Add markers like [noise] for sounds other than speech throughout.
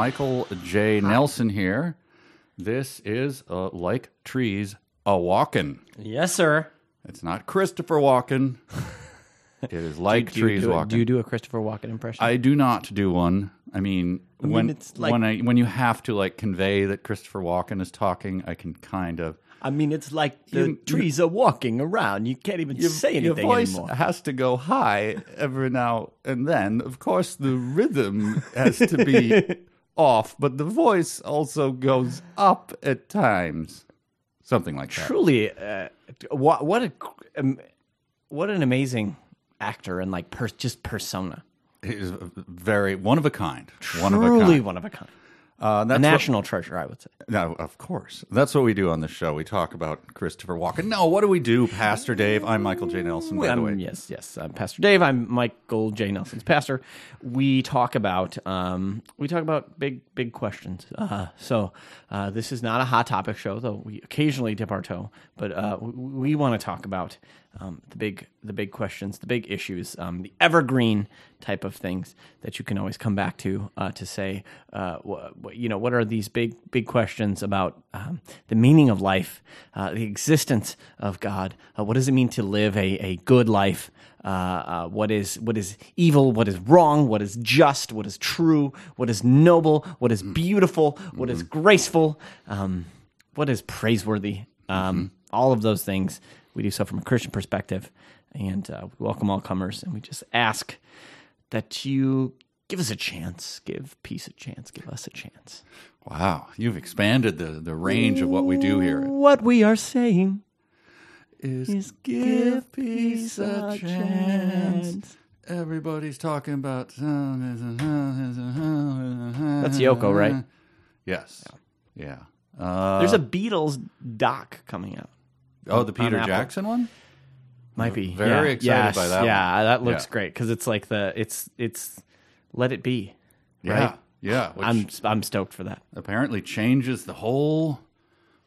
Michael J. Nelson here. This is uh, like trees a walking. Yes, sir. It's not Christopher Walken. [laughs] It is like Do you, trees do, walking. do you do a Christopher Walken impression? I do not do one. I mean, mean, when it's like- when I when you have to like convey that Christopher Walken is talking, I can kind of I mean, it's like the You- trees are walking around. You can't even say anything your voice anymore. has to go high every now and then. Of course, the rhythm has to be [laughs] off, but the voice also goes up at times. Something like that. Truly, uh, what what a um, what an amazing actor and like per, just persona. He's very one of a kind. One of a Truly kind. one of a kind. Uh, A that's what- national treasure, I would say. No, of course. That's what we do on this show. We talk about Christopher Walken. No, what do we do, Pastor Dave? I'm Michael J. Nelson, by the Um, way. yes, yes. I'm Pastor Dave. I'm Michael J. Nelson's pastor. We talk about um, we talk about big big questions. Uh, so uh, this is not a hot topic show, though we occasionally dip our toe. But uh, we, we want to talk about um, the big the big questions, the big issues, um, the evergreen type of things that you can always come back to uh, to say, uh, wh- you know, what are these big big questions about um, the meaning of life, uh, the existence of God? Uh, what does it mean to live a, a good life? Uh, uh, what is what is evil? What is wrong? What is just? What is true? What is noble? What is beautiful? What is graceful? Um, what is praiseworthy? Um, All of those things we do so from a Christian perspective, and uh, we welcome all comers, and we just ask that you give us a chance, give peace a chance, give us a chance. Wow, you've expanded the, the range of what we do here. What we are saying Is is give peace a chance. Everybody's talking about. That's That's Yoko, right? Yes. Yeah. Uh, There's a Beatles doc coming out. Oh, the Peter. Jackson one? Might be Very yeah. excited yes. by that Yeah, one. that looks Yeah. great because it's like the it's it's let it be. Yeah. Right. Yeah. I'm I'm stoked for that. apparently changes the whole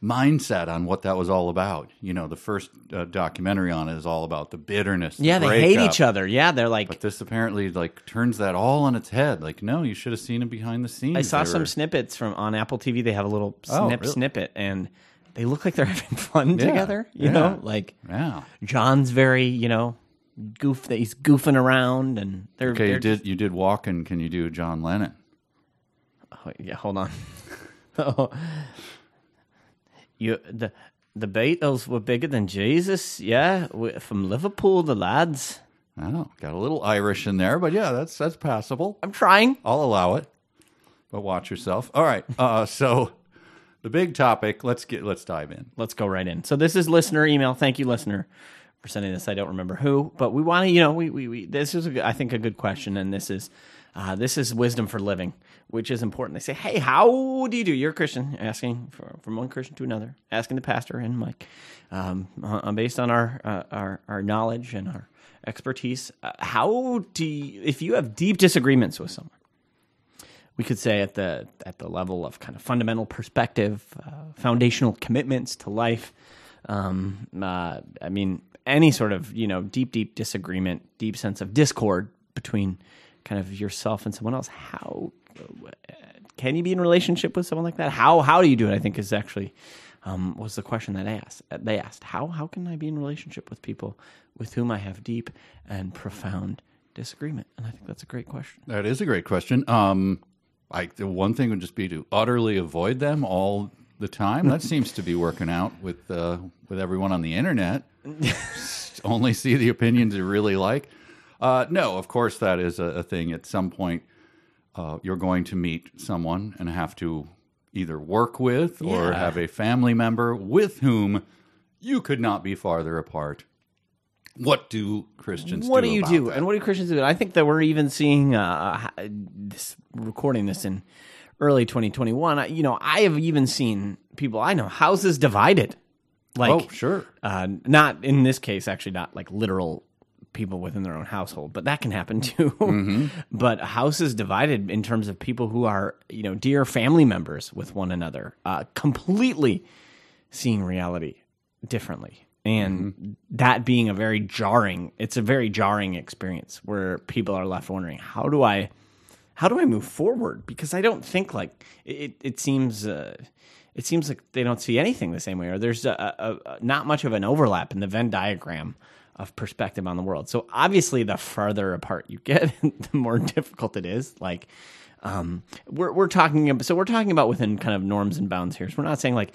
mindset on what that was all about. You know, the first uh, documentary on it is all about the bitterness. the Yeah, they hate each other. Yeah, they're like. But this apparently like turns that all on its head. Like, no, you should have seen it behind the scenes. I saw They some were- snippets from on Apple TV. They have a little Oh, really? snippet, and they look like they're [laughs] having fun Yeah, together. You yeah. know, like Yeah. John's very you know goof that he's goofing around, and they're Okay, you they're did you did walk and can you do John Lennon? Oh, yeah, hold on. [laughs] Oh. you the the Beatles were bigger than Jesus. Yeah, from Liverpool, the lads. Oh, got a little Irish in there, but yeah, that's that's passable. I'm trying. I'll allow it. But watch yourself. All right. Uh, so the big topic, let's get let's dive in. Let's go right in. So this is listener email. Thank you, listener, for sending this. I don't remember who, but we want to. You know, we we, we this is a, I think a good question, and this is. Uh, this is wisdom for living, which is important. They say, "Hey, how do you do?" You're a Christian, asking for, from one Christian to another, asking the pastor and Mike, um, uh, based on our, uh, our our knowledge and our expertise. Uh, how do you, if you have deep disagreements with someone? We could say at the at the level of kind of fundamental perspective, uh, foundational commitments to life. Um, uh, I mean, any sort of you know deep, deep disagreement, deep sense of discord between kind of yourself and someone else. How uh, can you be in relationship with someone like that? How how do you do it? I think is actually um, was the question that they asked. They asked how how can I be in relationship with people with whom I have deep and profound disagreement? And I think that's a great question. That is a great question. Um, I, the one thing would just be to utterly avoid them all the time. That seems to be working out with uh, with everyone on the internet. [laughs] Only see the opinions you really like. Uh, no, of course that is a, a thing. At some point, uh, you're going to meet someone and have to either work with or Yeah. have a family member with whom you could not be farther apart. What do Christians do? what do? do you do that? and what do christians do i think that we're even seeing uh, this recording this in early 2021 you know i have even seen people i know houses divided like oh, sure. uh, not in this case actually not like literal people within their own household but that can happen [laughs] too Mm-hmm. but houses divided in terms of people who are you know dear family members with one another uh, completely seeing reality differently and Mm-hmm. that being a very jarring it's a very jarring experience where people are left wondering how do i how do I move forward? Because I don't think like it. It seems. Uh, it seems like they don't see anything the same way, or there's a, a, a, not much of an overlap in the Venn diagram of perspective on the world. So obviously, the farther apart you get, [laughs] the more difficult it is. Like, um, we're we're talking about, so we're talking about within kind of norms and bounds here. So we're not saying like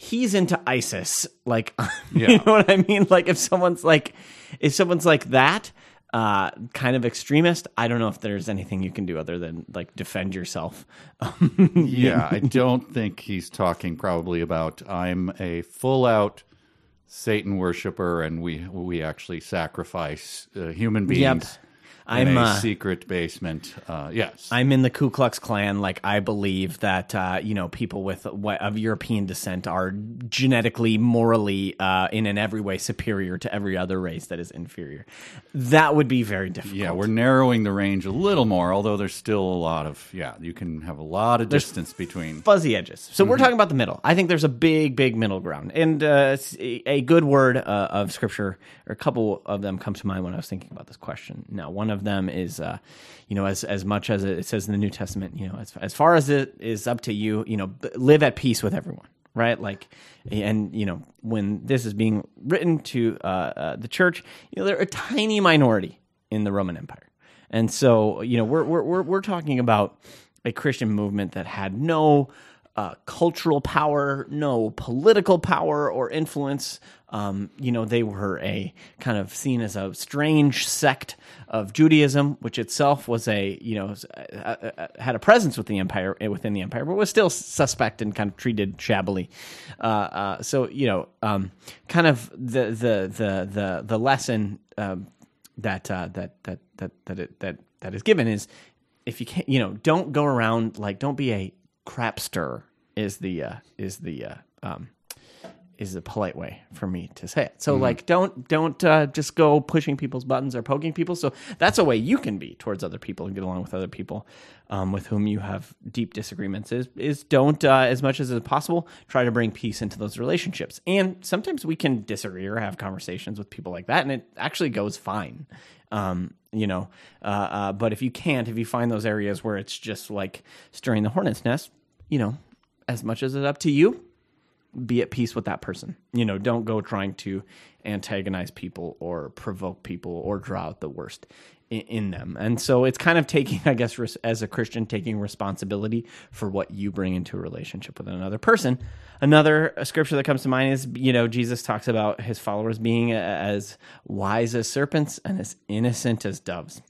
he's into ISIS. Like, [laughs] Yeah. you know what I mean? Like, if someone's like, if someone's like that, uh, kind of extremist, I don't know if there's anything you can do other than like defend yourself. [laughs] Yeah, I don't think he's talking probably about I'm a full out Satan worshiper and we we actually sacrifice uh, human beings in I'm, a uh, secret basement. Uh, yes. I'm in the Ku Klux Klan. Like I believe that uh, you know people with what, of European descent are genetically, morally, uh, in an every way superior to every other race that is inferior. That would be very difficult. yeah, we're narrowing the range a little more, although there's still a lot of yeah. You can have a lot of distance between. fuzzy edges. So we're talking about the middle. I think there's a big, big middle ground, and uh, a good word uh, of scripture, or a couple of them come to mind when I was thinking about this question. Now, one of them is, uh, you know, as as much as it says in the New Testament, you know, as as far as it is up to you, you know, live at peace with everyone. Right, like, and you know, when this is being written to uh, uh, the church, you know, they're a tiny minority in the Roman Empire, and so you know, we're we're we're, we're talking about a Christian movement that had no uh, cultural power, no political power or influence. Um, you know, they were a kind of seen as a strange sect of Judaism, which itself was a you know uh, uh, uh, had a presence with the empire within the empire, but was still suspect and kind of treated shabbily. Uh, uh, so you know, um, kind of the the the the the lesson um, that uh, that that that that it, that that is given is if you can't, you know, don't go around like don't be a crapster is the uh, is the uh, um, is the polite way for me to say it. So like don't don't uh, just go pushing people's buttons or poking people. So that's a way you can be towards other people and get along with other people um, with whom you have deep disagreements. Is is don't uh, as much as is possible try to bring peace into those relationships. And sometimes we can disagree or have conversations with people like that, and it actually goes fine. Um, you know, uh, uh, but if you can't, if you find those areas where it's just like stirring the hornet's nest, you know, as much as it's up to you, be at peace with that person. You know, don't go trying to antagonize people or provoke people or draw out the worst in, in them. And so it's kind of taking, I guess, res- as a Christian, taking responsibility for what you bring into a relationship with another person. Another scripture that comes to mind is, you know, Jesus talks about his followers being as wise as serpents and as innocent as doves.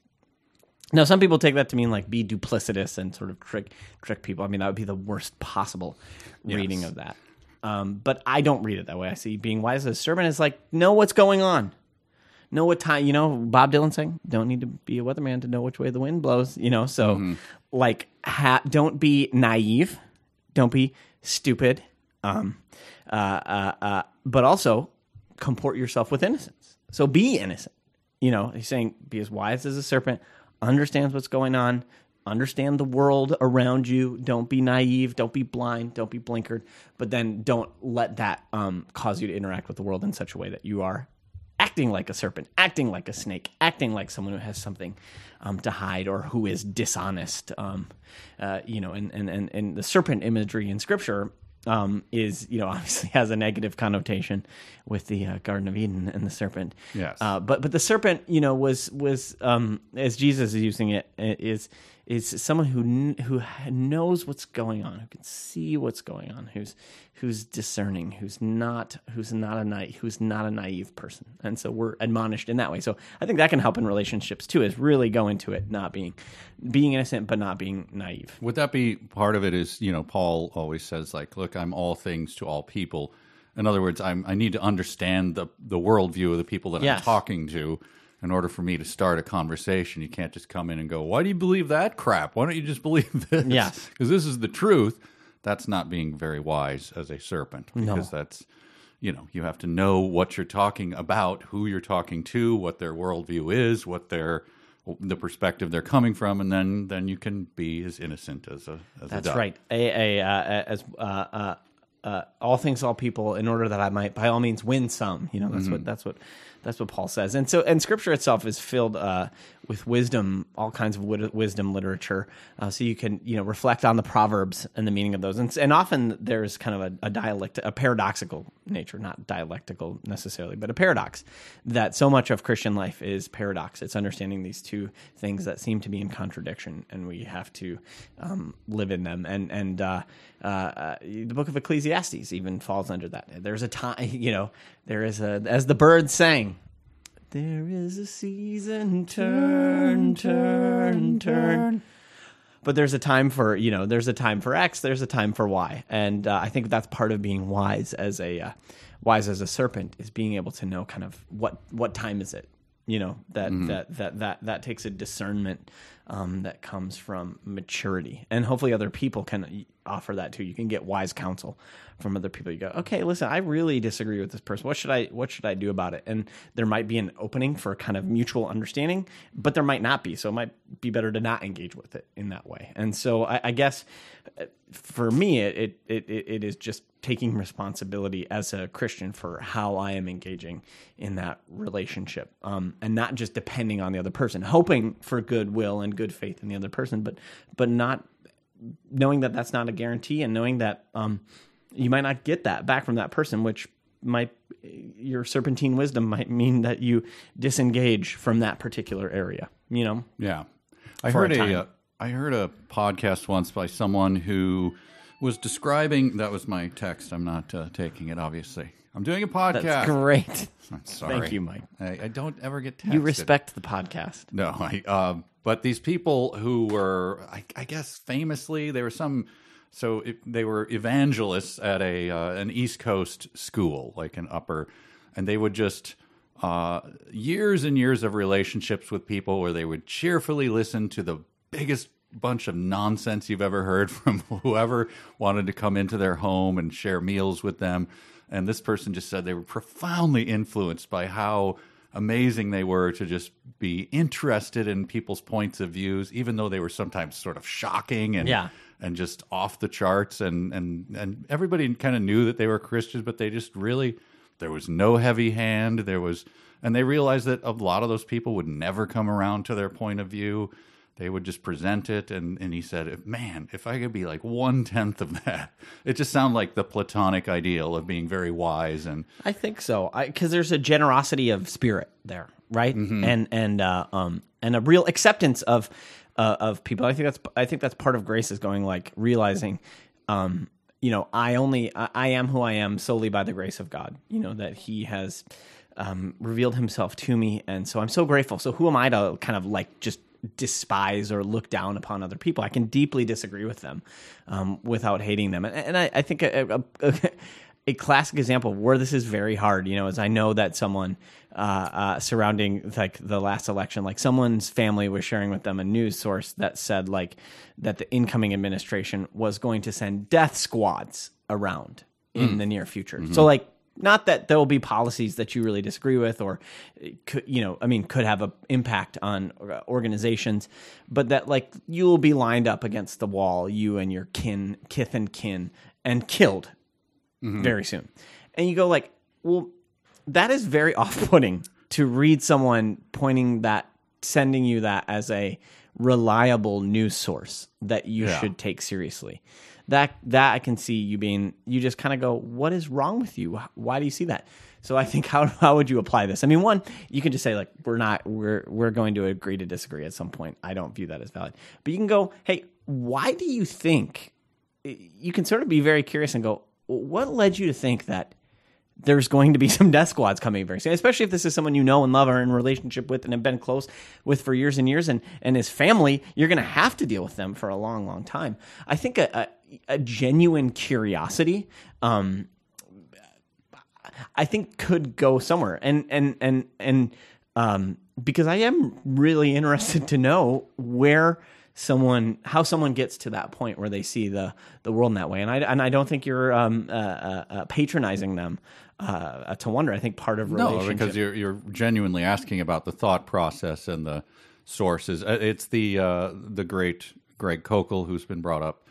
Now, some people take that to mean like be duplicitous and sort of trick trick people. I mean, that would be the worst possible reading of that. Um, but I don't read it that way. I see being wise as a servant is like know what's going on, know what time. You know, Bob Dylan saying, "Don't need to be a weatherman to know which way the wind blows." You know, so like, ha- don't be naive, don't be stupid, um, uh, uh, uh, but also comport yourself with innocence. So be innocent. You know, he's saying be as wise as a serpent, understands what's going on, understand the world around you. Don't be naive, don't be blind, don't be blinkered, but then don't let that um, cause you to interact with the world in such a way that you are acting like a serpent, acting like a snake, acting like someone who has something um, to hide or who is dishonest. Um, uh, you know, and, and, and, and the serpent imagery in scripture um, is, you know, [laughs] obviously has a negative connotation with the uh, Garden of Eden and the serpent. Yes. Uh, but but the serpent, you know, was was um, as Jesus is using it is is someone who who knows what's going on, who can see what's going on, who's who's discerning, who's not who's not a naive, who's not a naive person, and so we're admonished in that way. So I think that can help in relationships too. Is really go into it not being being innocent but not being naive. Would that be part of it? Is you know Paul always says like, look, I'm all things to all people. In other words, I'm, I need to understand the the worldview of the people that Yes. I'm talking to in order for me to start a conversation. You can't just come in and go, "Why do you believe that crap? Why don't you just believe [laughs] this?" Yes. because this is the truth. That's not being very wise as a serpent because that's you know you have to know what you're talking about, who you're talking to, what their worldview is, what their the perspective they're coming from, and then then you can be as innocent as a as a That's duck. right. A, a, uh, as uh, uh, uh, all things, all people, in order that I might, by all means, win some. You know, that's what that's what that's what Paul says. And so, and Scripture itself is filled uh, with wisdom, all kinds of wisdom literature. Uh, so you can you know reflect on the proverbs and the meaning of those. And, and often there's kind of a, a dialect, a paradoxical nature, not dialectical necessarily, but a paradox. That so much of Christian life is paradox. It's understanding these two things that seem to be in contradiction, and we have to um, live in them. And and uh, uh, uh, the book of Ecclesiastes even falls under that. There's a time, [laughs] you know, there is a as the Byrds sang. There is a season, turn, turn, turn. But there's a time for you know, there's a time for X, there's a time for Y, and uh, I think that's part of being wise as a uh, wise as a serpent is being able to know kind of what what time is it. You know that that that that that takes a discernment um, that comes from maturity, and hopefully other people can offer that too. You can get wise counsel from other people. You go, okay, listen, I really disagree with this person. What should I what should I do about it? And there might be an opening for kind of mutual understanding, but there might not be. So it might be better to not engage with it in that way. And so I, I guess uh, for me, it, it it it is just taking responsibility as a Christian for how I am engaging in that relationship, um, and not just depending on the other person, hoping for goodwill and good faith in the other person, but but not knowing that that's not a guarantee and knowing that um, you might not get that back from that person, which might your serpentine wisdom might mean that you disengage from that particular area. You know, Yeah, I For a heard a, uh, I heard a podcast once by someone who was describing. That was my text. I'm not uh, taking it. Obviously, I'm doing a podcast. that's great. [laughs] I'm sorry. Thank you, Mike. I, I don't ever get texted. You respect the podcast. No, I. Um, but these people who were, I, I guess, famously, they were some. So it, they were evangelists at a uh, an East Coast school, like an upper, and they would just uh, years and years of relationships with people where they would cheerfully listen to the biggest bunch of nonsense you've ever heard [laughs] from whoever wanted to come into their home and share meals with them. And this person just said they were profoundly influenced by how amazing they were to just be interested in people's points of views, even though they were sometimes sort of shocking and Yeah. and just off the charts. And and and everybody kind of knew that they were Christians, but they just really there was no heavy hand. There was, and they realized that a lot of those people would never come around to their point of view. They would just present it, and, and he said, "Man, if I could be like one tenth of that, it just sounded like the platonic ideal of being very wise and I think so, because there's a generosity of spirit there, right? And and uh, um and a real acceptance of uh, of people. I think that's I think that's part of grace is going like realizing, um, you know, I only I, I am who I am solely by the grace of God. You know that He has um, revealed Himself to me, and so I'm so grateful. So who am I to kind of like just despise or look down upon other people? I can deeply disagree with them um, without hating them, and, and I, I think a, a, a classic example of where this is very hard, you know, is I know that someone uh, uh, surrounding like the last election, like someone's family was sharing with them a news source that said like that the incoming administration was going to send death squads around in the near future. So like not that there will be policies that you really disagree with or could you know i mean could have an impact on uh, organizations but that like you will be lined up against the wall you and your kin kith and kin and killed very soon. And you go like, well, that is very [laughs] off-putting to read someone pointing that, sending you that as a reliable news source that you Yeah. should take seriously. That that I can see you being. You just kind of go, what is wrong with you? Why do you see that? So I think [laughs] how how would you apply this? I mean, one, you can just say like we're not we're we're going to agree to disagree at some point. I don't view that as valid. But you can go, hey, why do you think you can sort of be very curious and go, what led you to think that there's going to be [laughs] some death squads coming very soon, especially if this is someone you know and love or in relationship with and have been close with for years and years, and and his family, you're going to have to deal with them for a long, long time. I think a a, genuine curiosity. Um, I think could go somewhere, and and and and um, because I am really interested to know where someone how someone gets to that point where they see the the world in that way, and I and I don't think you're um, uh, uh, uh, patronizing them uh, to wonder. I think part of No, relationship because you're you're genuinely asking about the thought process and the sources. Uh, It's the uh, the great Greg Koukl who's been brought up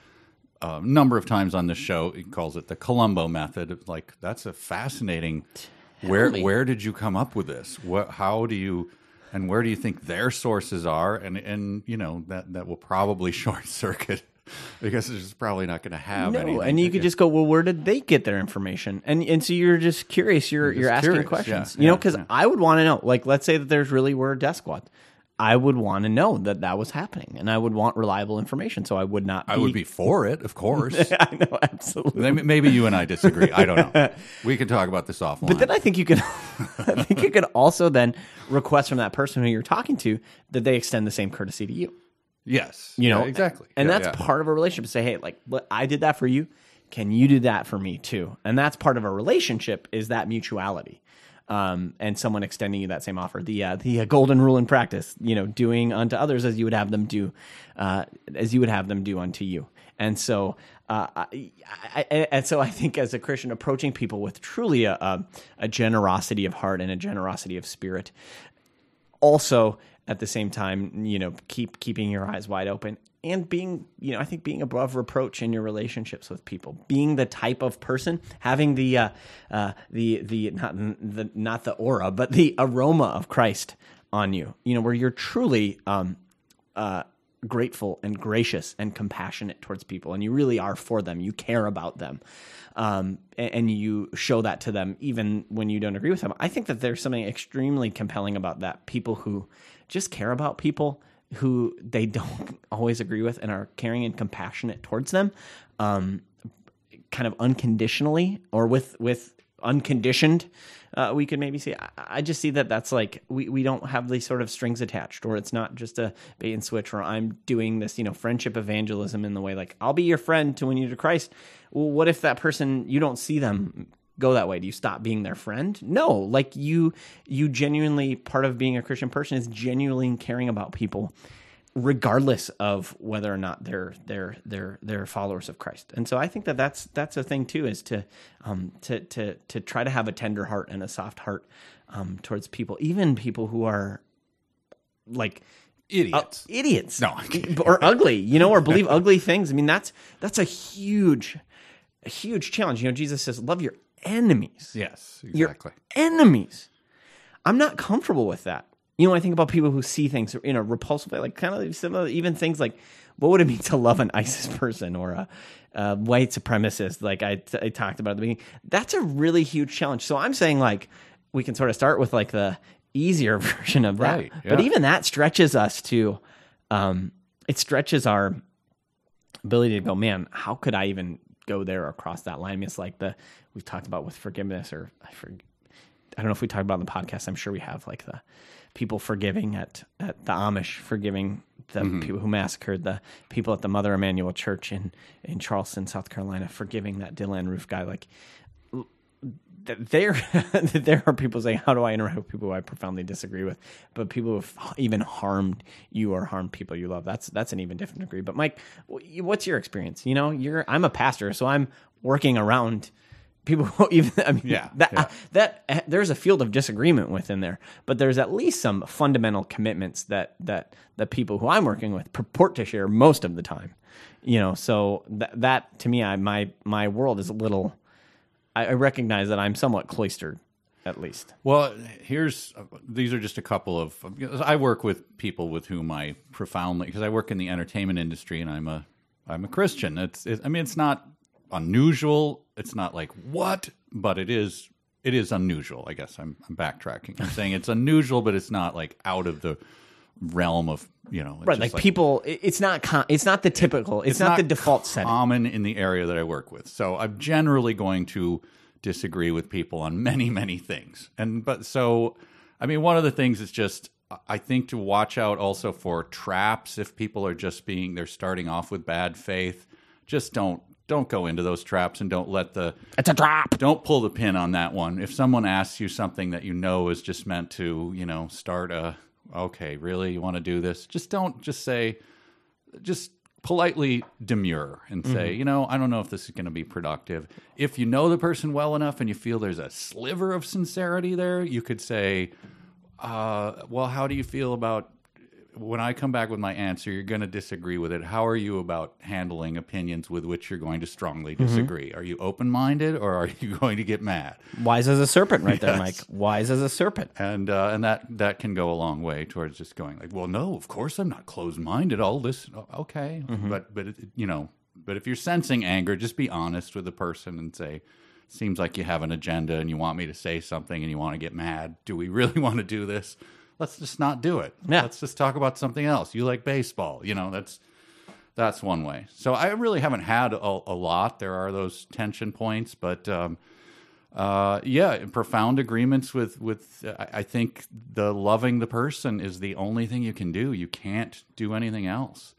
a number of times on the show. He calls it the Columbo method. Like that's a fascinating. Where me. where did you come up with this? What how do you and where do you think their sources are? And and you know that that will probably [laughs] short circuit because it's just probably not going to have No, and you could just go, well, where did they get their information? And and so you're just curious. You're you're, asking curious, questions. yeah, you know, because yeah. I would want to know. Like, let's say that there's really were a death squad. I would want to know that that was happening, and I would want reliable information. So I would not. Be, I would be for it, of course. [laughs] I know absolutely. Maybe you and I disagree. I don't know. [laughs] We can talk about this offline. But then I think you could, [laughs] I think you could also then request from that person who you're talking to that they extend the same courtesy to you. yes, You know Yeah, exactly, and Yeah, that's yeah. part of a relationship. Say, hey, like I did that for you, can you do that for me too? And that's part of a relationship is that mutuality. Um, and someone extending you that same offer, the uh, the uh, golden rule in practice, you know, doing unto others as you would have them do, uh, as you would have them do unto you. And so, uh, I, I, and so I think as a Christian, approaching people with truly a, a, a generosity of heart and a generosity of spirit, also at the same time, you know, keep keeping your eyes wide open and being, you know, I think being above reproach in your relationships with people, being the type of person having the uh, uh, the the not the not the aura, but the aroma of Christ on you, you know, where you're truly um, uh, grateful and gracious and compassionate towards people, and you really are for them. You care about them, um, a- and, you show that to them even when you don't agree with them. I think that there's something extremely compelling about that. People who just care about people who they don't [laughs] always agree with and are caring and compassionate towards them, um, kind of unconditionally or with with unconditioned uh, we could maybe see I, I just see that that's like we, we don't have these sort of strings attached or it's not just a bait and switch or i'm doing this you know friendship evangelism in the way like i'll be your friend to win you to christ. Well what if that person you don't see them go that way do you stop being their friend no like you you genuinely part of being a christian person is genuinely caring about people regardless of whether or not they're they're they're they're followers of Christ. And so I think that that's that's a thing too is to um to to to try to have a tender heart and a soft heart um towards people, even people who are like idiots. idiots. No, or ugly, you know, or believe ugly things. I mean, that's that's a huge a huge challenge. You know, Jesus says, "Love your enemies." yes, your exactly. enemies. I'm not comfortable with that. You know, I think about people who see things in a repulsive way, like kind of similar, even things like what would it mean to love an [laughs] ISIS person or a, a white supremacist, like I, I talked about at the beginning. That's a really huge challenge. So I'm saying like we can sort of start with like the easier [laughs] version of that, Right, but even that stretches us to, um, it stretches our ability to go, man, how could I even go there or cross that line? I mean, it's like the we've talked about with forgiveness, or I forget. I don't know if we talked about it on the podcast. I'm sure we have, like the people forgiving at at the Amish, forgiving the mm-hmm. people who massacred the people at the Mother Emanuel Church in in Charleston, South Carolina, forgiving that Dylann Roof guy. Like there [laughs] there are people saying, "How do I interact with people who I profoundly disagree with?" But people who have even harmed you or harmed people you love. That's that's an even different degree. But Mike, what's your experience? You know, you're I'm a pastor, so I'm working around people who [laughs] even I mean Yeah, that yeah. [laughs] that uh, there's a field of disagreement within there, but there's at least some fundamental commitments that that the people who I'm working with purport to share most of the time. You know, so that that to me, I my my world is a little. I, I recognize that I'm somewhat cloistered, at least. Well, here's uh, these are just a couple of. I work with people with whom I profoundly because I work in the entertainment industry and I'm a I'm a Christian. It's it, I mean it's not unusual. It's not like what, but it is it is unusual. I guess I'm I'm backtracking. I'm saying it's unusual, but it's not like out of the realm of you know Right, just like, people, it's not con- it's not the typical, it's, not, the default setting. common in the area that I work with. So I'm generally going to disagree with people on many, many things. And but so I mean, one of the things is just I think to watch out also for traps if people are just being they're starting off with bad faith. Just don't don't go into those traps and don't let the It's a drop. don't pull the pin on that one. If someone asks you something that you know is just meant to, you know, start a okay, really you want to do this? Just don't just say just politely demur and say, you know, I don't know if this is going to be productive. If you know the person well enough and you feel there's a sliver of sincerity there, you could say, uh, well, how do you feel about when I come back with my answer, you're going to disagree with it. How are you about handling opinions with which you're going to strongly Mm-hmm. disagree? Are you open minded or are you [laughs] going to get mad? Wise as a serpent, right there, Mike. Wise as a serpent. And uh, and that that can go a long way towards just going like, well, no, of course I'm not closed minded. I'll listen. Okay, Mm-hmm. but but it, you know, but if you're sensing anger, just be honest with the person and say. Seems like you have an agenda and you want me to say something and you want to get mad. Do we really [laughs] want to do this? Let's just not do it. Yeah. Let's just talk about something else. You like baseball, you know, that's that's one way. So I really haven't had a, a lot. There are those tension points, but um, uh, yeah, profound agreements with with. I, I think the loving the person is the only thing you can do. You can't do anything else.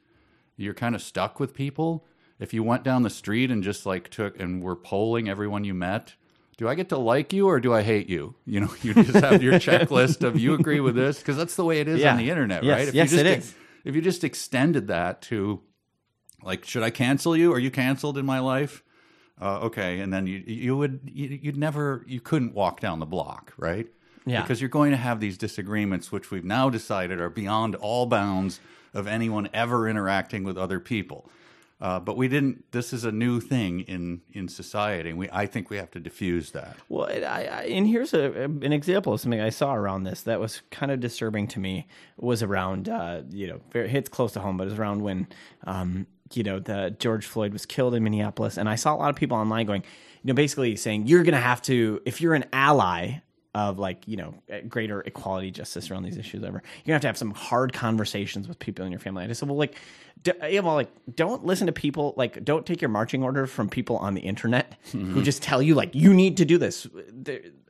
You're kind of stuck with people. If you went down the street and just like took and were polling everyone you met, do I get to like you or do I hate you? You know, [laughs] you just have your checklist of you agree with this because that's the way it is Yeah. on the internet, Yes, right? If yes, you just it is. if you just extended that to like should i cancel you are you canceled in my life uh, okay and then you you would you, you'd never you couldn't walk down the block right Yeah. because you're going to have these disagreements which we've now decided are beyond all bounds of anyone ever interacting with other people uh, but we didn't this is a new thing in in society we i think we have to diffuse that Well, it- I, I, and here's a, an example of something I saw around this that was kind of disturbing to me. Was around, uh, you know, very, hits close to home, but it was around when, um, you know, the George Floyd was killed in Minneapolis, and I saw a lot of people online going, you know, basically saying you're going to have to, if you're an ally of like you know eh, greater equality justice around these issues ever you're gonna have to have some hard conversations with people in your family. I just said well like d- eh, yeah, well, like don't listen to people like don't take your marching order from people on the internet who mm-hmm. just tell you like you need to do this.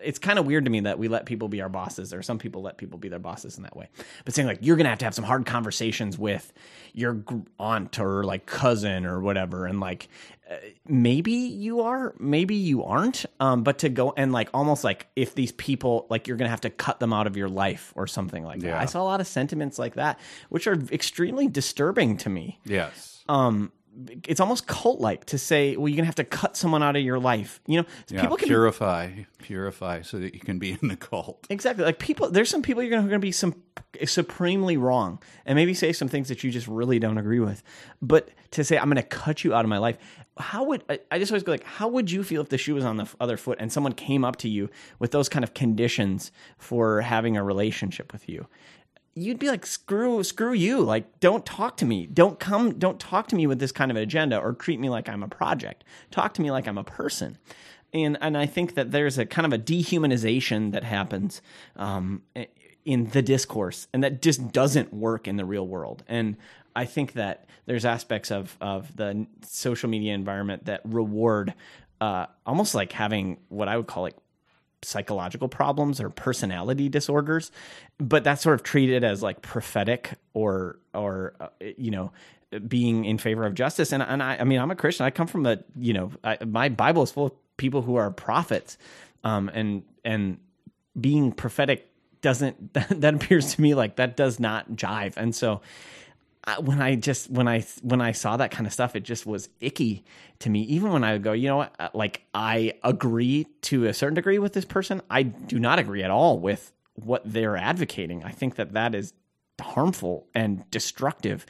It's kind of weird to me that we let people be our bosses or some people let people be their bosses in that way. But saying like you're gonna have to have some hard conversations with your aunt or like cousin or whatever and like maybe you are maybe you aren't um, but to go and like almost like if these people like you're gonna have to cut them out of your life or something like that. I saw a lot of sentiments like that which are extremely disturbing to me. Yes. Um it's almost cult like to say well you're gonna have to cut someone out of your life you know yeah, people can purify purify so that you can be in the cult Exactly. Like people, there's some people you're going to be some supremely wrong, and maybe say some things that you just really don't agree with. But to say I'm going to cut you out of my life, how would I, I just always go like, how would you feel if the shoe was on the other foot and someone came up to you with those kind of conditions for having a relationship with you? You'd be like, screw, screw you. Like, don't talk to me. Don't come. Don't talk to me with this kind of agenda or treat me like I'm a project. Talk to me like I'm a person and and I think that there's a kind of a dehumanization that happens um, in the discourse, and that just doesn't work in the real world. And I think that there's aspects of of the social media environment that reward uh, almost like having what I would call like psychological problems or personality disorders, but that's sort of treated as like prophetic or or uh, you know being in favor of justice. And and I, I mean I'm a Christian. I come from a you know I, my Bible is full of people who are prophets, um, and and being prophetic doesn't [laughs] that appears to me like that does not jive. And so I- when I just when I when I saw that kind of stuff, it just was icky to me. Even when I would go, you know what, Uh, like I agree to a certain degree with this person, I do not agree at all with what they're advocating. I think that that is harmful and destructive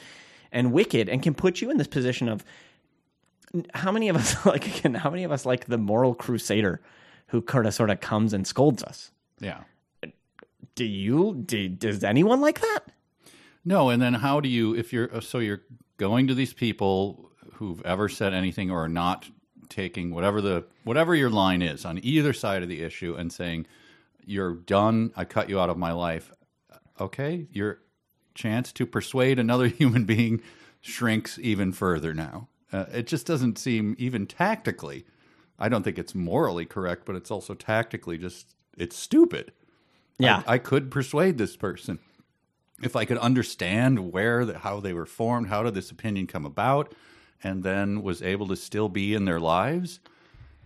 and wicked, and can put you in this position of how many of us [laughs] like again, how many of us like the moral crusader who kind of sort of comes and scolds us. yeah Do you? Do, does anyone like that? No, and then how do you if you're so you're going to these people who've ever said anything or are not taking whatever the whatever your line is on either side of the issue and saying you're done, I cut you out of my life. Okay, your chance to persuade another [laughs] human being shrinks even further now. Uh, it just doesn't seem even tactically. I don't think it's morally correct, but it's also tactically just it's stupid. Yeah. I, I could persuade this person if I could understand where, the, how they were formed, how did this opinion come about, and then was able to still be in their lives.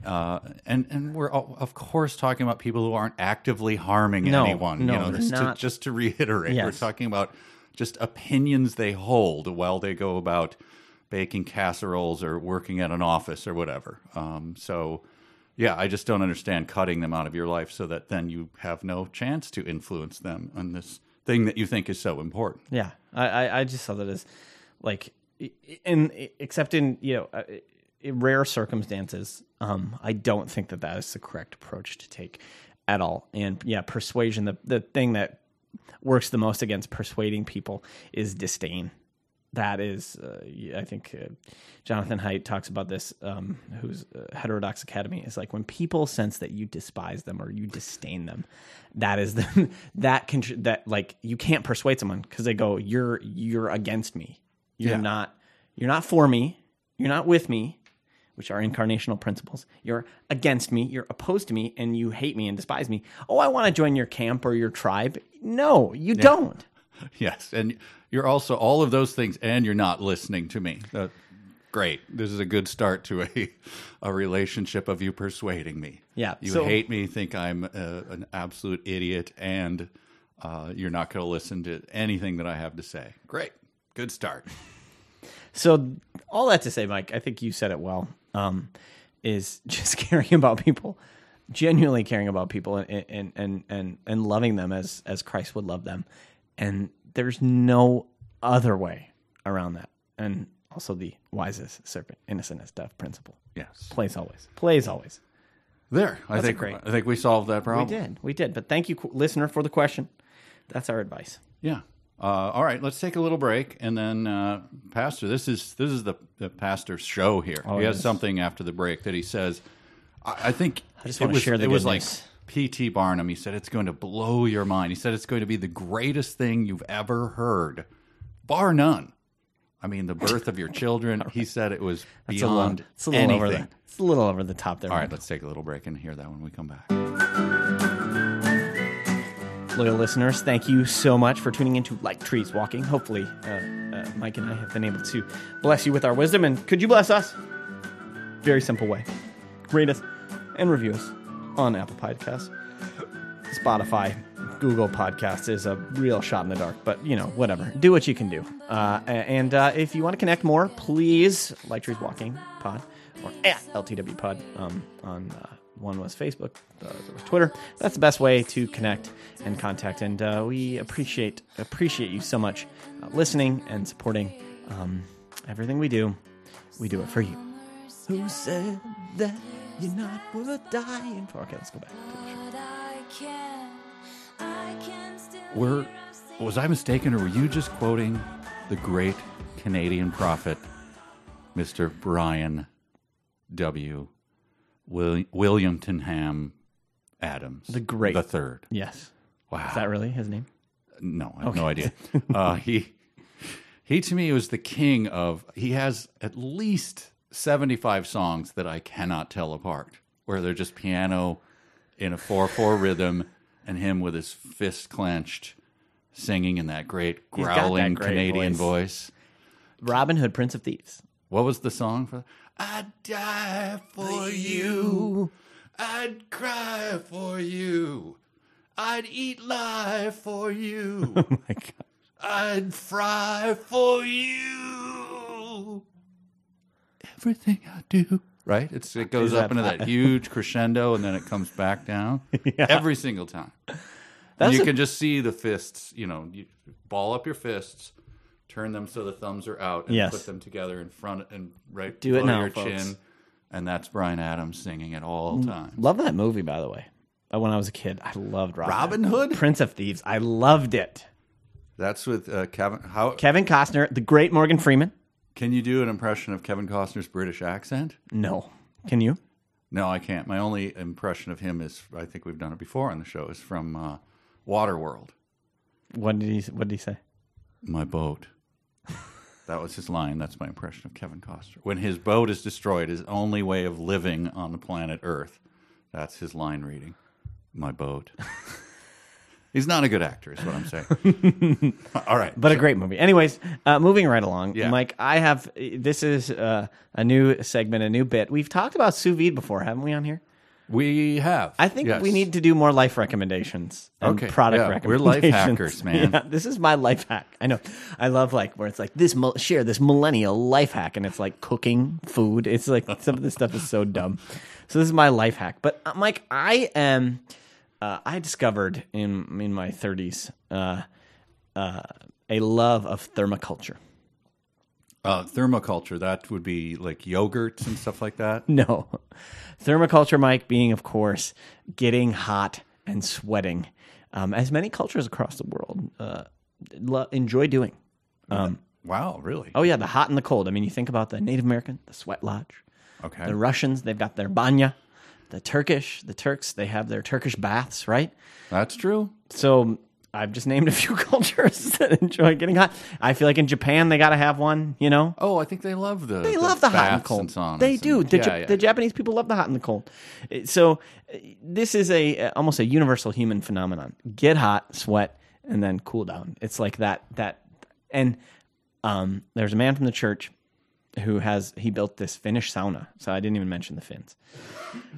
Uh, and and we're all, of course talking about people who aren't actively harming No, anyone. no, you know, just, not. To, just to reiterate, we're talking about just opinions they hold while they go about baking casseroles or working at an office or whatever. Um, so, yeah, I just don't understand cutting them out of your life so that then you have no chance to influence them on this thing that you think is so important. Yeah, I, I, just saw that as like, in except in you know, uh, in rare circumstances, um, I don't think that that is the correct approach to take at all. And yeah, persuasion. The the thing that works the most against persuading people is disdain. That is, uh, I think uh, Jonathan Haidt talks about this. Um, who's uh, Heterodox Academy is like when people sense that you despise them or you disdain them. That is the [laughs] that can that like you can't persuade someone because they go, "You're you're against me. You're Yeah. not you're not for me. You're not with me." Which are incarnational principles. You're against me. You're opposed to me, and you hate me and despise me. Oh, I want to join your camp or your tribe. No, you don't. [laughs] Yes, and you're also all of those things, and you're not listening to me. Uh, great. This is a good start to a [laughs] a relationship of you persuading me. Yeah, you so- hate me, think I'm uh an absolute idiot, and uh, you're not going to listen to anything that I have to say. Great, good start. So all that to say, Mike, I think you said it well. Um, is [laughs] just caring about people, genuinely caring about people, and and and and and loving them as as Christ would love them, and there's no other way around that. And also the wisest serpent, innocent as dove principle. Yes, Plays always. Plays always. there. I That's think great. I think we solved that problem. We did. We did. But thank you, listener, for the question. That's our advice. Yeah. Uh, all right, let's take a little break, and then uh, Pastor, this is this is the, the pastor's show here. he has something after the break that he says. I, I think I just wanna share the it was good like news. P.T. Barnum. He said it's going to blow your mind. He said it's going to be the greatest thing you've ever heard, bar none. I mean, the birth of your [laughs] children. He said it was It's a little, beyond it's a little over anything. the, it's a little over the top there. All right, let's take a little break and hear that when we come back. loyal listeners, thank you so much for tuning into Like Trees Walking. Hopefully, uh, uh, Mike and I have been able to bless you with our wisdom. And could you bless us? Very simple way. Rate us and review us on Apple Podcasts, Spotify, Google Podcasts is a real shot in the dark, but you know, whatever. Do what you can do. Uh, and uh, if you want to connect more, please like Trees Walking Pod or at LTW Pod um, on. Uh, one was Facebook, the other was Twitter. That's the best way to connect and contact. And uh, we appreciate appreciate you so much uh, listening and supporting um, everything we do. We do it for you. Who said that you're not worth dying for? Okay, let's go back. to the show. Were was I mistaken, or were you just quoting the great Canadian prophet, Mr. Brian W. Will, William Tenham Adams, The great. the third? Yes. Wow, Is that really his name? no, I have no idea. [laughs] uh, he he to me was the king of. He has at least seventy five songs that I cannot tell apart, where they're just piano in a four four [laughs] rhythm, and him with his fist clenched, singing in that great He's that growling great Canadian voice. voice. Robin Hood, Prince of Thieves. What was the song for? I'd die for you. I'd cry for you. I'd eat life for you. [laughs] Oh my God. I'd fry for you. Everything I do. Right? It's it goes up into that huge crescendo and then it comes back down [laughs] every single time. And you a- can just see the fists, you know, you ball up your fists, turn them so the thumbs are out, and Yes. put them together in front and right Do it below now, your folks. chin. And that's Bryan Adams singing at all times. Love that movie, by the way. Uh, When I was a kid, I loved Robin, Robin Hood? Prince of Thieves. I loved it. That's with uh, Kevin. How Kevin Costner, the great Morgan Freeman. Can you do an impression of Kevin Costner's British accent? No, can you? No, I can't. My only impression of him is I think we've done it before on the show is from uh, Waterworld. What did he? What did he say? My boat. [laughs] that was his line. That's my impression of Kevin Costner. When his boat is destroyed, his only way of living on the planet Earth. That's his line reading. My boat. [laughs] He's not a good actor, is what I'm saying. [laughs] All right. But a great movie. Anyways, uh, moving right along, Yeah. Mike. I have this is uh, a new segment, a new bit. We've talked about sous vide before, haven't we? On here, we have. I think yes. we need to do more life recommendations and Okay, product yeah, we're life hackers, [laughs] man. Yeah, this is my life hack. I know. I love like where it's like this share this millennial life hack, and it's like cooking food. It's like some of this stuff is so dumb. So this is my life hack. But uh, Mike, I am. Uh, I discovered in in my 30s uh, uh, a love of thermoculture. Uh, thermoculture, that would be like yogurts and stuff like that. [laughs] No. Thermoculture, Mike, being, of course, getting hot and sweating, um, as many cultures across the world uh, lo- enjoy doing. Um, Wow, really? oh, yeah, the hot and the cold. I mean, you think about the Native American, the sweat lodge. okay. The Russians, they've got their banya. The Turkish, the Turks, they have their Turkish baths, right? That's true. So I've just named a few [laughs] cultures that enjoy getting hot. I feel like in Japan, they got to have one, you know? Oh, I think they love the They love the hot and cold. saunas they and- do. The, yeah, Ja- yeah. the Japanese people love the hot and the cold. Uh, So uh, this is a uh, almost a universal human phenomenon. Get hot, sweat, and then cool down. It's like that. That and um, there's a man from the church who has he built this Finnish sauna. So I didn't even mention the Finns.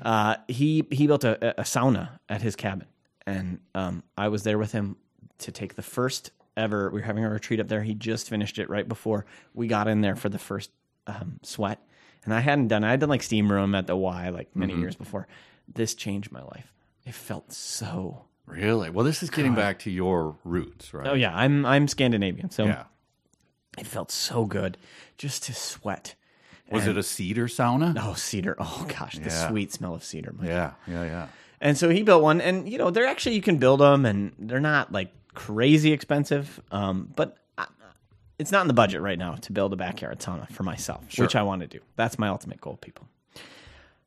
Uh, he he built a, a sauna at his cabin, and um, I was there with him to take the first ever. We were having a retreat up there. He just finished it right before we got in there for the first um, sweat, and I hadn't done. I had done like steam room at the Y like many years before. This changed my life. It felt so. Really? Well, this is getting back to your roots, right? Oh yeah, I'm I'm Scandinavian, so Yeah. It felt so good just to sweat. Was it a cedar sauna? Oh, cedar! Oh gosh, the Yeah. sweet smell of cedar. Yeah, yeah, yeah. And so he built one, and you know they're actually you can build them, and they're not like crazy expensive. Um, but I, it's not in the budget right now to build a backyard sauna for myself, which I want to do. That's my ultimate goal, people.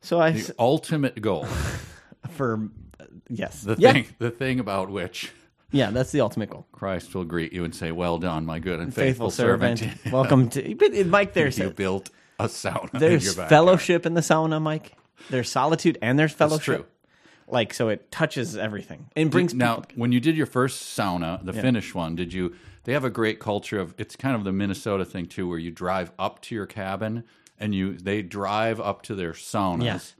So I The ultimate goal. [laughs] for uh, yes, The yeah, thing the thing about which yeah, that's the ultimate goal. Christ will greet you and say, Well done, my good and Faithful, faithful, servant, welcome to [laughs] but, uh, Mike. There's you built a sauna. in there's your fellowship in the sauna, Mike. There's solitude and there's fellowship. true. Like so, it touches everything and brings now people. when you did your first sauna the finnish one did you they have a great culture of it's kind of the minnesota thing too where you drive up to your cabin and you they drive up to their saunas Yes.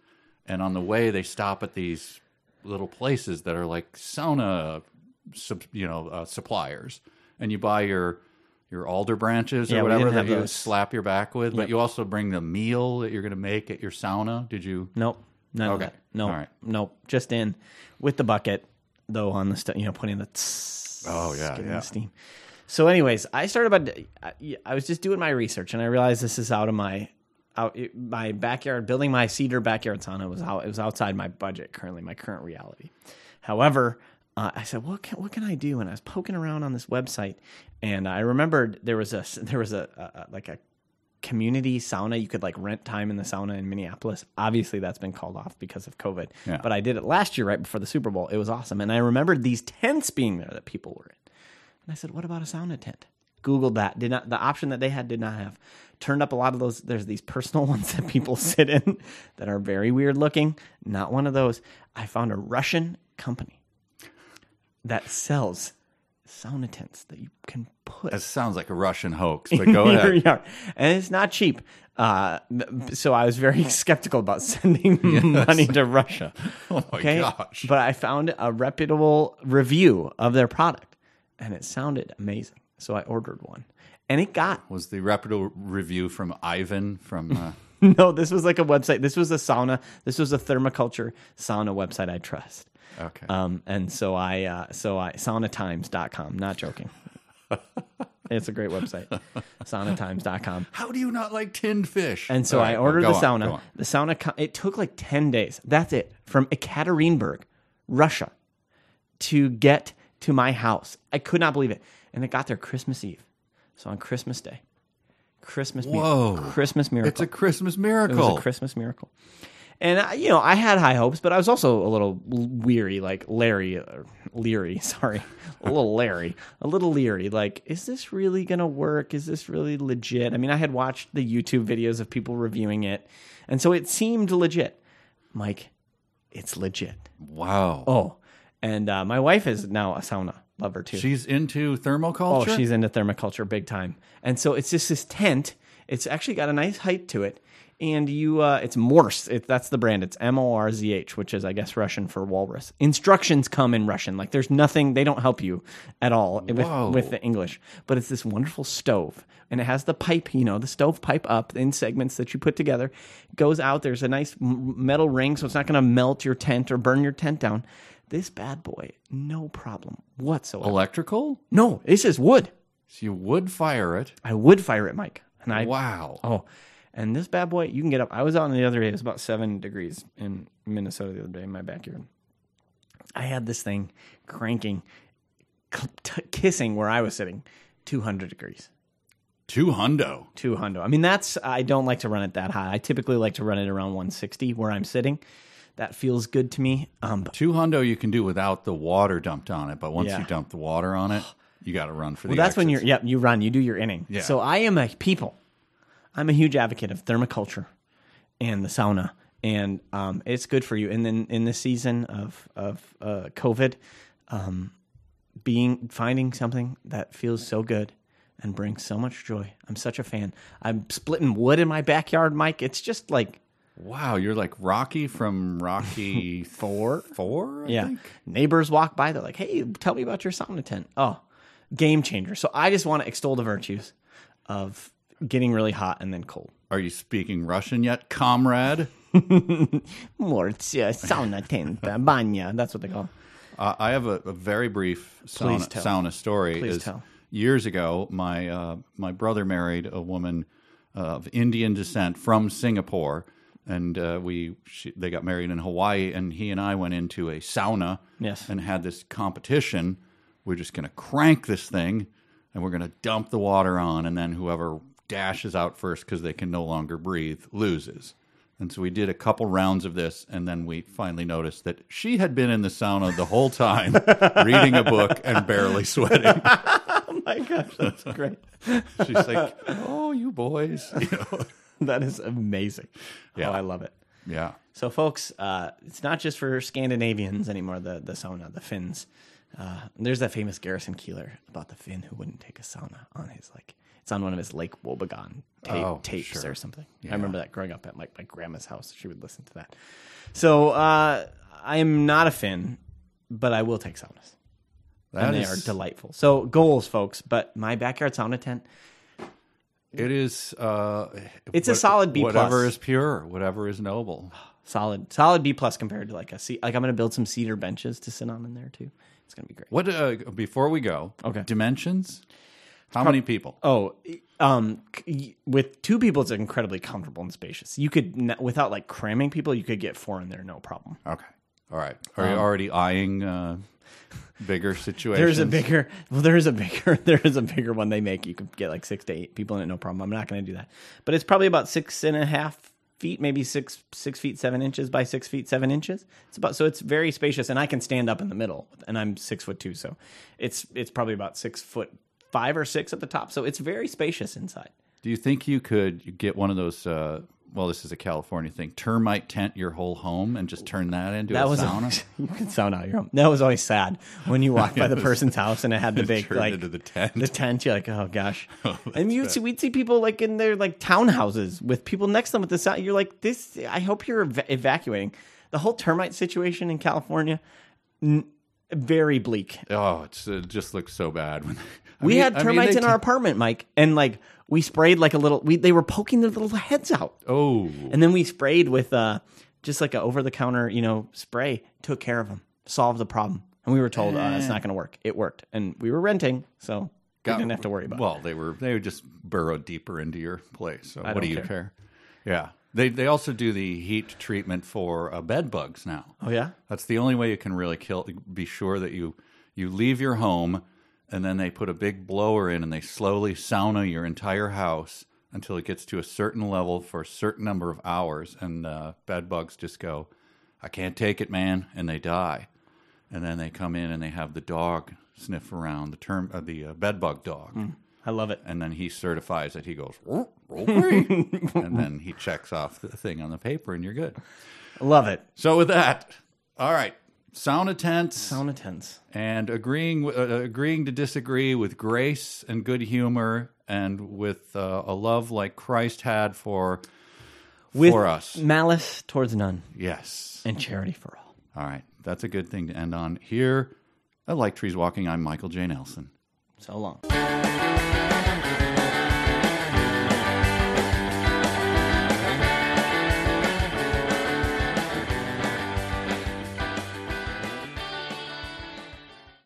and on the way they stop at these little places that are like sauna sub, you know uh, suppliers and you buy your your alder branches Yeah, or whatever that you those. slap your back with but you also bring the meal that you're going to make at your sauna did you Nope. None of that. No. All right. Nope. Just in with the bucket, though on the st- you know putting the tss, Oh, yeah, yeah. steam. So, anyways, I started about I, I was just doing my research and I realized this is out of my out my backyard. Building my cedar backyard sauna was out. It was outside my budget currently, my current reality. However. Uh, I said, "What can what can I do?" And I was poking around on this website, and I remembered there was a there was a, a, like a community sauna. You could like rent time in the sauna in Minneapolis. Obviously, that's been called off because of COVID. Yeah. But I did it last year right before the Super Bowl. It was awesome. And I remembered these tents being there that people were in. And I said, what about a sauna tent? Googled that. Did not the option that they had did not have. Turned up a lot of those. There's these personal [laughs] ones that people sit in that are very weird looking. Not one of those. I found a Russian company that sells sauna tents that you can put that sounds like a russian hoax but [laughs] go ahead are. And it's not cheap. Uh, so I was very [laughs] skeptical about sending [laughs] money to Russia. oh my Okay. gosh But I found a reputable review of their product and it sounded amazing. So I ordered one. And it got was the reputable review from Ivan from uh, no, this was like a website. This was a sauna. This was a thermoculture sauna website I trust. Okay Um, and so I, uh, so I, saunatimes.com, not joking. [laughs] it's a great website. Saunatimes.com. how do you not like tinned fish And so All I right, ordered go the on, sauna. on. The sauna, co- it took like 10 days. That's it. From Ekaterinburg, Russia, to get to my house. I could not believe it. And it got there Christmas Eve. So on Christmas Day. Christmas Whoa. miracle. Christmas miracle. it's a christmas It miracle was a Christmas miracle. And I, you know, I had high hopes, but I was also a little weary, like Larry, or leery. [laughs] Sorry, a little Larry, a little leery. Like, is this really gonna work? Is this really legit? I mean, I had watched the YouTube videos of people reviewing it, and so it seemed legit. Mike, it's legit. wow Oh, and uh, my wife is now a sauna lover too. she's into thermoculture. Oh, she's into thermoculture big time. And so it's just this tent. It's actually got a nice height to it. And you uh, it's Morzh. It, that's the brand. It's M O R Z H, which is I guess Russian for walrus. Instructions come in Russian. Like there's nothing. They don't help you at all with with the English. But it's this wonderful stove, and it has the pipe. You know, the stove pipe up in segments that you put together. Goes out. There's a nice metal ring, so it's not going to melt your tent or burn your tent down. This bad boy, no problem whatsoever. Electrical? no, this is wood. So you would fire it. I would fire it, Mike. And I Wow. Oh, and this bad boy, you can get up. I was out on the other day. It was about seven degrees in Minnesota the other day in my backyard. I had this thing cranking, t- kissing where I was sitting, two hundred degrees, Two hundo. two hundo. I mean, that's I don't like to run it that high. I typically like to run it around one sixty where I'm sitting. That feels good to me. Um, but Two hundo you can do without the water dumped on it, but once Yeah. you dump the water on it, you got to run for well, the. that's when you're. Yep, you run. You do your inning. Yeah. So I am a people. I'm a huge advocate of thermoculture and the sauna, and um, it's good for you. And then in this season of of uh, COVID, um, being finding something that feels so good and brings so much joy. I'm such a fan. I'm splitting wood in my backyard, Mike. It's just like Wow, you're like Rocky from Rocky [laughs] Four. Four. I yeah. think? Neighbors walk by, they're like, "Hey, tell me about your sauna tent." Oh, game changer. So I just want to extol the virtues of getting really hot and then cold. Are you speaking Russian yet, comrade? [laughs] More uh, sauna tent, uh, banya. That's what they call. Uh, I have a, a very brief sauna, sauna story. Please Is tell. Years ago, my uh, my brother married a woman of Indian descent from Singapore, and uh, we she, they got married in Hawaii. And he and I went into a sauna, Yes. and had this competition. We're just going to crank this thing, and we're going to dump the water on, and then whoever dashes out first because they can no longer breathe loses. And so we did a couple rounds of this, and then we finally noticed that she had been in the sauna the whole time, [laughs] reading a book and barely sweating. [laughs] Oh my gosh, that's great. [laughs] She's like, "Oh, you boys," you know? that is amazing. Yeah. Oh, I love it. Yeah, So, folks, uh, it's not just for Scandinavians anymore. The the sauna, the Finns. Uh, there's that famous Garrison Keillor about the Finn who wouldn't take a sauna on his like. It's on one of his Lake Wobegon tape, Oh, tapes sure. or something. I remember that growing up at like my grandma's house. She would listen to that. So uh, I am not a Finn, but I will take saunas, that and they is- are delightful. So goals, folks. But my backyard sauna tent. It is. Uh, It's a solid B+. Whatever is pure, whatever is noble. [sighs] Solid, solid B plus compared to like a C. Like I'm going to build some cedar benches to sit on in there too. It's going to be great. What? Uh, before we go, Okay. Dimensions. How many people? Oh, um, with two people, it's incredibly comfortable and spacious. You could, without like cramming people, you could get four in there, no problem. Okay. All right. Are you already eyeing uh, bigger [laughs] situations? Um, There's a bigger, well, there is [laughs] a bigger, there is a bigger one they make. You could get like six to eight people in it, no problem. I'm not going to do that, but it's probably about six and a half feet, maybe six six feet seven inches by six feet seven inches. It's about so it's very spacious, and I can stand up in the middle, and I'm six foot two, so it's it's probably about six foot five or six at the top. So it's very spacious inside. Do you think you could get one of those? Uh, well, this is a California thing. Termite tent your whole home and just turn that into That a was sauna. always, [laughs] you can sound out your home. That was always sad when you walk by the [laughs] person's house and it had the [laughs] big like into the tent. the tent. You're like, oh gosh. and you see, we'd see people like in their like townhouses with people next to them with the sound. You're like, this. I hope you're ev- evacuating. The whole termite situation in California, n- very bleak. Oh, it's, it just looks so bad. When I We mean- had I mean, termites in our ta- apartment, Mike, and like we sprayed like a little. We they were poking their little heads out. Oh, And then we sprayed with uh, just like a over the counter, you know, spray. Took care of them, solved the problem. And we were told uh, it's not going to work. It worked, and we were renting, so we didn't have to worry about. it. Well, they were they would just burrow deeper into your place. So what don't do you care. care? Yeah, they they also do the heat treatment for uh, bed bugs now. Oh yeah, That's the only way you can really kill. Be sure that you you leave your home, and then they put a big blower in, and they slowly sauna your entire house until it gets to a certain level for a certain number of hours, and uh, bed bugs just go, "I can't take it, man," and they die. And then they come in and they have the dog sniff around the term uh, the uh, bed bug dog. I love it. And then he certifies it. He goes, "Oh, okay," [laughs] and then he checks off the thing on the paper, and you're good. Love it. So with that, all right, sauna tents Sauna tents. and agreeing uh, agreeing to disagree with grace and good humor and with uh, a love like Christ had for With for us. malice towards none Yes. and charity for all. All right. That's a good thing to end on. Here I Like Trees Walking, I'm Michael J. Nelson. So long.